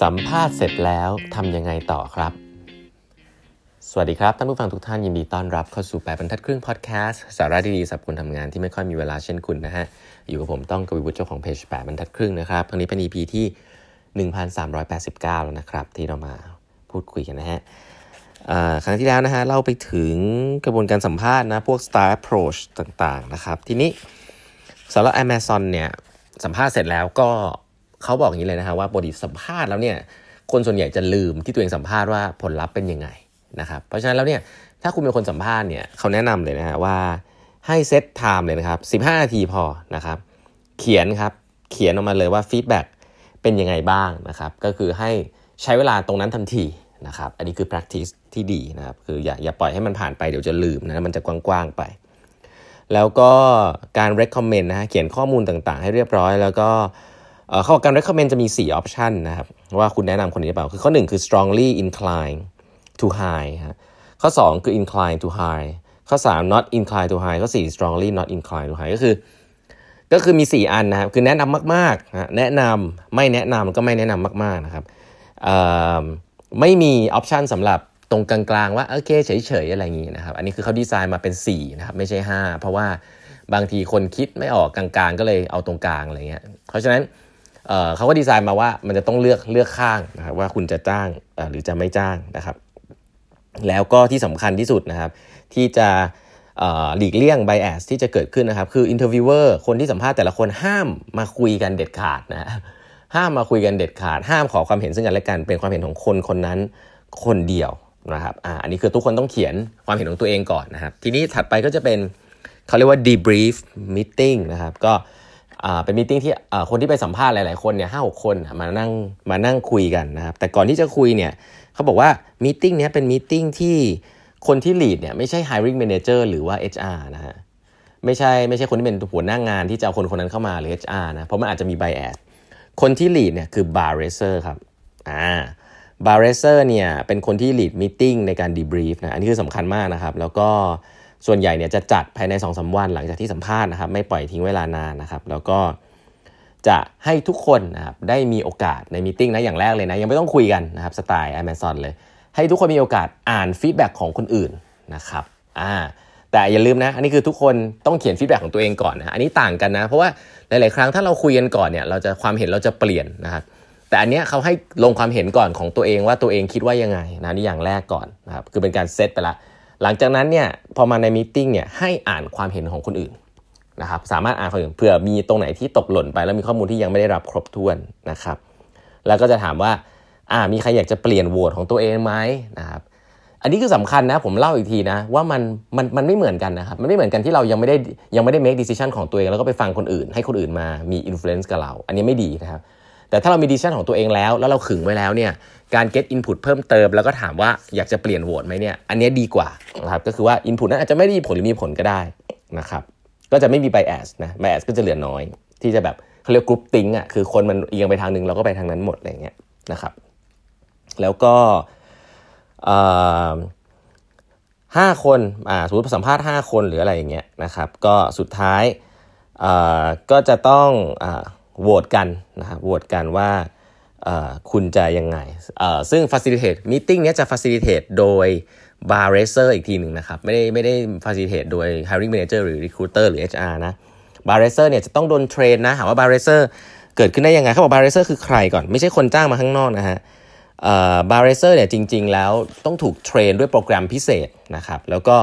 สัมภาษณ์เสร็จแล้วทำยังไงต่อครับ สวัสดีครับ ท่านผู้ฟังทุกท่านยินดีต้อนรับเข้าสู่แปบรรทัดครึ่งพอดแคสต์สาระดีๆสำหรับคนทำงานที่ไม่ค่อยมีเวลาเช่นคุณนะฮะ อยู่กับผมต้องกวีวุฒิเจ้าของเพจแปบรรทัดครึ่งนะครับครั้งนี้เป็น EP ที่ 1389 แล้วนะครับ ที่เรามาพูดคุยกันนะฮะครั้งที่แล้วนะฮะเราไปถึงกระบวนการสัมภาษณ์นะพวก style approach ต่างๆนะครับ ทีนี้สำหรับ Amazon เนี่ยสัมภาษณ์เสร็จแล้วก็ เขาบอกอย่างนี้เลยนะฮะว่าจบสัมภาษณ์แล้วเนี่ยคนส่วนใหญ่จะลืมที่ตัวเองสัมภาษณ์ว่าผลลัพธ์เป็นยังไงนะครับเพราะฉะนั้นแล้วเนี่ยถ้าคุณเป็นคนสัมภาษณ์เนี่ยเขาแนะนำเลยนะฮะว่าให้ set time เลยนะครับ 15 นาทีพอนะครับเขียนครับเขียนออกมาเลยว่า feedback เป็นยังไงบ้างนะครับก็คือให้ใช้เวลาตรงนั้นทันทีนะครับอันนี้คือ practice ที่ดีนะครับคืออย่าอย่าปล่อยให้มันผ่านไปเดี๋ยวจะลืมนะมันจะกว้างๆไป แล้วก็การ recommend นะฮะเขียนข้อมูลต่างๆ ให้เรียบร้อย แล้วก็ เขาบอกการ recommend จะมี 4 option นะครับว่าคุณแนะนำคนนี้หรือเปล่า คือข้อ 1 คือ strongly inclined to high ฮะข้อ 2 คือ inclined to high ข้อ 3 not inclined to high ข้อ 4 strongly not inclined to high ก็คือ ก็คือมี 4 อันนะครับ คือแนะนำมากๆนะแนะนำไม่แนะนำก็ไม่แนะนำมาก ๆ นะครับไม่มีออปชันสำหรับตรงกลางๆ ว่า โอเคเฉยๆ อะไรอย่างนี้นะครับ อันนี้คือเขาดีไซน์มาเป็น 4 นะครับ ไม่ใช่ 5 เพราะว่าบางทีคนคิดไม่ออกกลางๆ ก็เลยเอาตรงกลางอะไรเงี้ย เพราะฉะนั้น เขาก็ดีไซน์มาว่ามันจะต้องเลือกเลือกข้างนะครับว่าคุณจะจ้างหรือจะไม่จ้างนะครับ แล้วก็ที่สำคัญที่สุดนะครับ ที่จะหลีกเลี่ยง bias ที่จะเกิดขึ้นนะครับ คือ interviewer คนที่สัมภาษณ์แต่ละคนห้ามมาคุยกันเด็ดขาดนะห้ามมาคุยกันเด็ดขาด ห้ามขอความเห็นซึ่งกันและกันเป็นความเห็นของคนคนนั้นคนเดียวนะครับอ่าอันนี้คือทุกคนต้องเขียนความเห็นของตัวเองก่อนนะครับ ทีนี้ถัดไปก็จะเป็นเขาเรียกว่า debrief meeting นะครับ ก็ เป็นมีติ้งที่คนที่ไปสัมภาษณ์หลาย ๆ คนเนี่ยห้าหกคนมานั่งมานั่งคุยกันนะครับแต่ก่อนที่จะคุยเนี่ยเขาบอกว่ามีติ้งนี้เป็นมีติ้งที่คนที่ lead เนี่ยไม่ใช่ hiring manager หรือว่า HR นะฮะไม่ใช่ไม่ใช่คนที่เป็นหัวหน้างงานที่จะเอาคนคนนั้นเข้ามาหรือ HR นะเพราะมันอาจจะมี bias คนที่ lead เนี่ยคือ bar raiser ครับอ่า bar raiser เนี่ยเป็นคนที่ lead meeting ในการ debrief นะอันนี้คือสำคัญมากนะครับ แล้วก็ ส่วนใหญ่เนี่ยจะจัดภายใน2อสวันหลังจากที่สัมภาษณ์นะครับ ไม่ปล่อยทิ้งเวลานานนะครับ แล้วก็จะให้ทุกคนนะครับได้มีโอกาสในมีติ้งนะอย่างแรกเลยนะ ยังไม่ต้องคุยกันนะครับสไตล์ Amazon เลย ให้ทุกคนมีโอกาสอ่านฟีดแบ็กของคนอื่นนะครับอ่าแต่อย่าลืมนะ อันนี้คือทุกคนต้องเขียน feedback ของตัวเองก่อนนะอันนี้ต่างกันนะ เพราะว่าหลาย ๆ ครั้งถ้าเราคุยกันก่อนเนี่ยเราจะความเห็นเราจะเปลี่ยนนะครับแต่อันเนี้ยเขาให้ลงความเห็นก่อนของตัวเองว่าตัวเองคิดว่ายังไงนะนี่อย่างแรกก่อนนะครับคือเป็นการเซตไปละ หลังจากนั้นเนี่ยพอมาใน meeting เนี่ยให้อ่านความเห็นของคนอื่นนะครับสามารถอ่านคนอื่นเผื่อมีตรงไหนที่ตกหล่นไป แล้วมีข้อมูลที่ยังไม่ได้รับครบถ้วนนะครับ แล้วก็จะถามว่าอ่ามีใครอยากจะเปลี่ยนโหวตของตัวเองไหมนะครับอันนี้คือสำคัญนะผมเล่าอีกทีนะว่ามันมันมันไม่เหมือนกันนะครับมันไม่เหมือนกันที่เรายังไม่ได้ยังไม่ได้ make decision ของตัวเองแล้วก็ไปฟังคนอื่น ให้คนอื่นมามี influence กับเรา อันนี้ไม่ดีนะครับ แต่ถ้าเรามี decision ของตัวเองแล้ว แล้วเราขึงไว้แล้วเนี่ยการ get input เพิ่มเติม แล้วก็ถามว่าอยากจะเปลี่ยนโหวตไหมเนี่ยอันนี้ดีกว่านะครับก็คือว่า input นั้นอาจจะไม่ได้มีผลหรือมีผลก็ได้นะครับก็จะไม่มี bias นะ bias ก็จะเหลือน้อย ที่จะแบบเขาเรียก group think อะคือคนมันเอียงไปทางหนึ่งเราก็ไปทางนั้นหมดอะไรเงี้ยนะครับแล้วก็ห้าคนอ่าสมมติสัมภาษณ์ 5 คนหรืออะไรอย่างเงี้ยนะครับก็สุดท้ายก็จะต้องอ โหวตกันนะครับโหวตกันว่าคุณจะยังไง ซึ่ง facilitate meeting นี้จะ facilitate โดย bar raiser อีกทีหนึ่งนะครับ ไม่ได้ไม่ได้ facilitate โดย hiring manager หรือ recruiter หรือ HR นะ bar raiser เนี่ยจะต้องโดนเทรนนะถามว่า bar raiser เกิดขึ้นได้ยังไงเขาบอก bar raiser คือใครก่อน ไม่ใช่คนจ้างมาข้างนอกนะฮะ bar raiser เนี่ยจริง ๆ แล้วต้องถูก train ด้วยโปรแกรมพิเศษนะครับ แล้วก็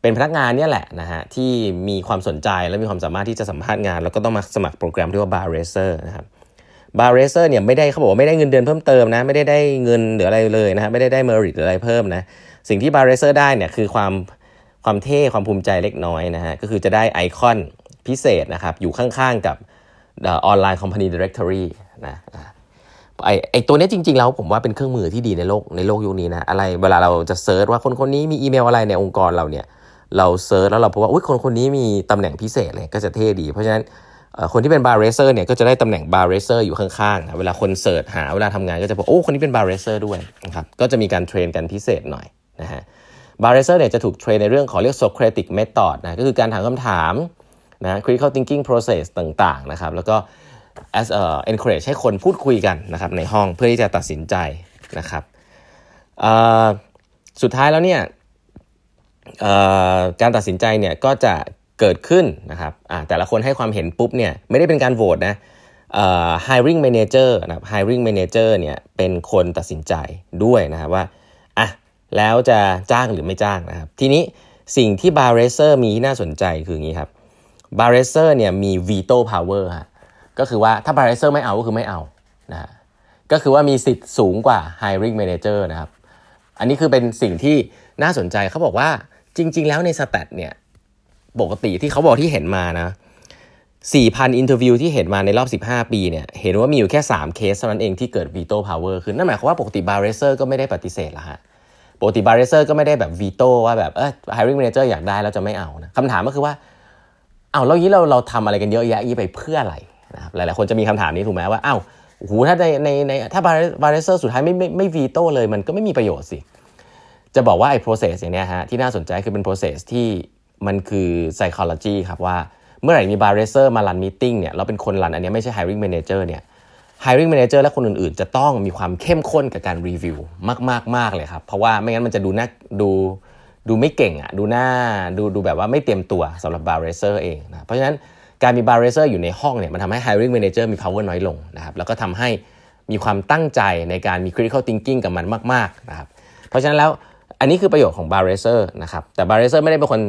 เป็นพนักงานเนี่ยแหละนะฮะที่มีความสนใจและมีความสามารถที่จะสัมภาษณ์งาน แล้วก็ต้องมาสมัครโปรแกรมที่ว่า bar raiser นะครับ bar raiser เนี่ยไม่ได้เขาบอกว่าไม่ได้เงินเดือนเพิ่มเติมนะไม่ได้ได้เงินหรืออะไรเลยนะฮะไม่ได้ได้ merit หรืออะไรเพิ่มนะสิ่งที่ bar raiser ได้เนี่ยคือความความเท่ความภูมิใจเล็กน้อยนะฮะก็คือจะได้ไอคอนพิเศษนะครับอยู่ข้างๆกับ online company directory นะไอไอตัวนี้จริงๆแล้วผมว่าเป็นเครื่องมือที่ดีในโลกในโลกยุคนี้นะอะไรเวลาเราจะ search ว่าคนคนนี้มีอีเมลอะไรในองค์กรเราเนี่ย เรา search แล้วเราพบว่าอุ้ยคนคนนี้มีตำแหน่งพิเศษเลยก็จะเท่ดี เพราะฉะนั้นคนที่เป็น bar raiser เนี่ยก็จะได้ตำแหน่ง bar raiser อยู่ข้างๆนะเวลาคน search หาเวลาทำงานก็จะบอกโอ้คนนี้เป็น bar raiser ด้วยนะครับก็จะมีการ train กันพิเศษหน่อยนะฮะบาร์เรเซอร์เนี่ยจะถูกเทรนในเรื่องของเรียก Socratic Method นะก็คือการถามคำถามนะ critical thinking process ต่างๆนะครับแล้วก็ as a encourage ให้คนพูดคุยกันนะครับในห้องเพื่อที่จะตัดสินใจนะครับสุดท้ายแล้วเนี่ย การตัดสินใจเนี่ยก็จะเกิดขึ้นนะครับแต่ละคนให้ความเห็นปุ๊บเนี่ยไม่ได้เป็นการโหวตนะ hiring manager นะครับ hiring manager เนี่ยเป็นคนตัดสินใจด้วยนะครับว่าอะแล้วจะจ้างหรือไม่จ้างนะครับ ทีนี้สิ่งที่ bar raiser มีที่น่าสนใจคืออย่างนี้ครับ bar raiser เนี่ยมี veto power ฮะก็คือว่าถ้า bar raiser ไม่เอาก็คือไม่เอานะก็คือว่ามีสิทธิ์สูงกว่า hiring manager นะครับ อันนี้คือเป็นสิ่งที่น่าสนใจเขาบอกว่า จริง ๆ แล้วใน stat เนี่ยปกติที่เขาบอกที่เห็นมานะ4,000 interview ที่เห็นมาในรอบ 15 ปีเนี่ยเห็นว่ามีอยู่แค่ 3 เคสเท่านั้นเองที่เกิด veto power คือนั่นหมายความว่าปกติ bar raiser ก็ไม่ได้ปฏิเสธละฮะปกติ bar raiser ก็ไม่ได้แบบ veto ว่าแบบเออ hiring manager อยากได้เราจะไม่เอานะคำถามก็คือว่าเอาแล้วนี้เราเราทำอะไรกันเยอะแยะอย่างนี้ไปเพื่ออะไรนะครับหลายๆคนจะมีคำถามนี้ถูกไหมว่าอ้าวโหถ้าในในในถ้า bar raiser สุดท้ายไม่ไม่ไม่ veto เลยมันก็ไม่มีประโยชน์สิ จะบอกว่าไอ้ process อย่างเนี้ยฮะที่น่าสนใจคือเป็น process ที่มันคือ psychology ครับว่าเมื่อไหร่มี bar raiser มา run meeting เนี่ยเราเป็นคน run อันนี้ไม่ใช่ hiring manager เนี่ย hiring manager และคนอื่นๆ จะต้องมีความเข้มข้นกับการรีวิวมากๆมากเลยครับ เพราะว่าไม่งั้นมันจะดูน่าดูดูไม่เก่งอะดูหน้าดูดูแบบว่าไม่เตรียมตัวสำหรับ Bar Raiser เองนะเพราะฉะนั้นการมี Bar Raiser อยู่ในห้องเนี่ยมันทำให้ hiring manager มี power น้อยลงนะครับแล้วก็ทำให้มีความตั้งใจในการมี critical thinking กับมันมากๆนะครับเพราะฉะนั้นแล้ว อันนี้คือประโยชน์ของ Bar Raiser นะครับแต่ Bar Raiser ไม่ได้เป็นคน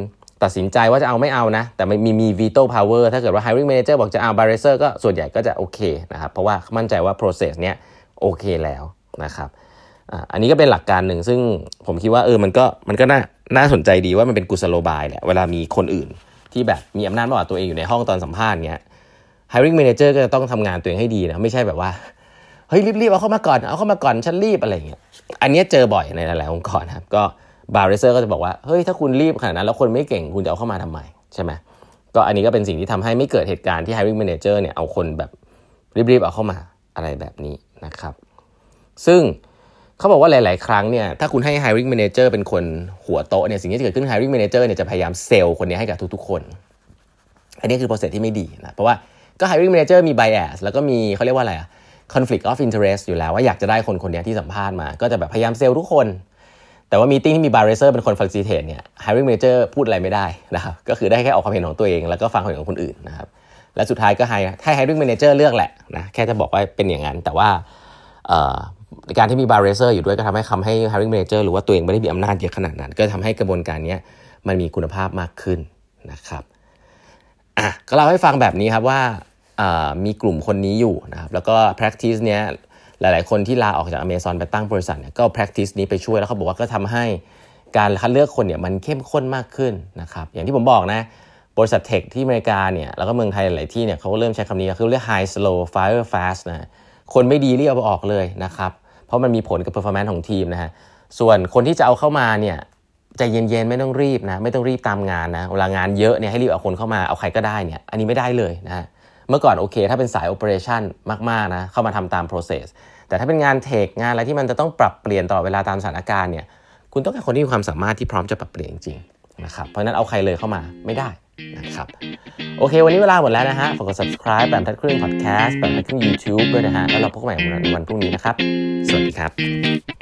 ตัดสินใจว่าจะเอาไม่เอานะ แต่มีมี veto power ถ้าเกิดว่า hiring manager บอกจะเอา Bar Raiser ก็ส่วนใหญ่ก็จะโอเคนะครับเพราะว่ามั่นใจว่า process เนี้ยโอเคแล้วนะครับอันนี้ก็เป็นหลักการหนึ่งซึ่งผมคิดว่าเออมันก็มันก็น่าน่าสนใจดีว่ามันเป็นกุศโลบายแหละเวลามีคนอื่น ที่แบบมีอำนาจมากกว่าตัวเองอยู่ในห้องตอนสัมภาษณ์เงี้ย hiring manager ก็จะต้องทำงานตัวเองให้ดีนะไม่ใช่แบบว่า เฮ้ยรีบๆเอาเข้ามาก่อนเอาเข้ามาก่อนฉันรีบอะไรเงี้ยอันนี้เจอบ่อยในหลายๆองค์กรครับก็ Bar Raiser ก็จะบอกว่าเฮ้ยถ้าคุณรีบขนาดนั้นแล้วคนไม่เก่งคุณจะเอาเข้ามาทำไมใช่ไหมก็อันนี้ก็เป็นสิ่งที่ทำให้ไม่เกิดเหตุการณ์ที่ hiring manager เนี่ยเอาคนแบบรีบๆเอาเข้ามาอะไรแบบนี้นะครับ ซึ่งเขาบอกว่าหลาย ๆ ครั้งเนี่ยถ้าคุณให้ hiring manager เป็นคนหัวโตเนี่ยสิ่งที่จะเกิดขึ้น hiring manager เนี่ยจะพยายามเซลล์คนนี้ให้กับทุก ๆ คน อันนี้คือ process ที่ไม่ดีนะเพราะว่าก็ hiring manager มี bias แล้วก็มีเขาเรียกว่าอะไรอะ conflict of interest อยู่แล้วว่าอยากจะได้คนคนนี้ที่สัมภาษณ์มา ก็จะแบบพยายามเซลล์ทุกคน แต่ว่า meeting ที่มี Bar Raiser เป็นคน facilitate เนี่ย hiring manager พูดอะไรไม่ได้นะครับ ก็คือได้แค่ออกความเห็นของตัวเอง แล้วก็ฟังความเห็นของคนอื่นนะครับ และสุดท้ายก็ให้ให้ hiring manager เลือกแหละนะ แค่จะบอกว่าเป็นอย่างนั้น แต่ว่าการที่มี Bar Raiser อยู่ด้วยก็ทำให้คำให้ hiring manager หรือว่าตัวเองไม่ได้มีอำนาจเยอะขนาดนั้น ก็ทำให้กระบวนการนี้มันมีคุณภาพมากขึ้นนะครับอะก็เล่าให้ฟังแบบนี้ครับว่า มีกลุ่มคนนี้อยู่นะครับแล้วก็ practice เนี้ยหลาย ๆ คนที่ลาออกจากอเมซอนไปตั้งบริษัทเนี่ยก็ practice นี้ไปช่วยแล้วเขาบอกว่าก็ทำให้การคัดเลือกคนเนี่ยมันเข้มข้นมากขึ้นนะครับอย่างที่ผมบอกนะบริษัทเทคที่อเมริกาเนี่ยแล้วก็เมืองไทยหลายที่เนี่ยเขาก็เริ่มใช้คำนี้คือเรียก high slow fire fast นะคนไม่ดีรีบเอาออกเลยนะครับเพราะมันมีผลกับ performance ของทีมนะฮะส่วนคนที่จะเอาเข้ามาเนี่ยใจเย็นๆไม่ต้องรีบนะไม่ต้องรีบตามงานนะเวลางานเยอะเนี่ยให้รีบเอาคนเข้ามาเอาใครก็ได้เนี่ยอันนี้ไม่ได้เลยนะ เมื่อก่อนโอเค ถ้าเป็นสาย operation มากๆนะเข้ามาทำตาม process แต่ถ้าเป็นงานเทคงานอะไรที่มันจะต้องปรับเปลี่ยนตลอดเวลาตามสถานการณ์เนี่ยคุณต้องการคนที่มีความสามารถที่พร้อมจะปรับเปลี่ยนจริงๆนะครับเพราะนั้นเอาใครเลยเข้ามาไม่ได้นะครับโอเค วันนี้เวลาหมดแล้วนะฮะฝากกด subscribe แบบทัดครึ่ง podcast แบบทัดครึ่ง YouTube ด้วยนะฮะแล้วเราพบกันใหม่ในวันพรุ่งนี้นะครับ สวัสดีครับ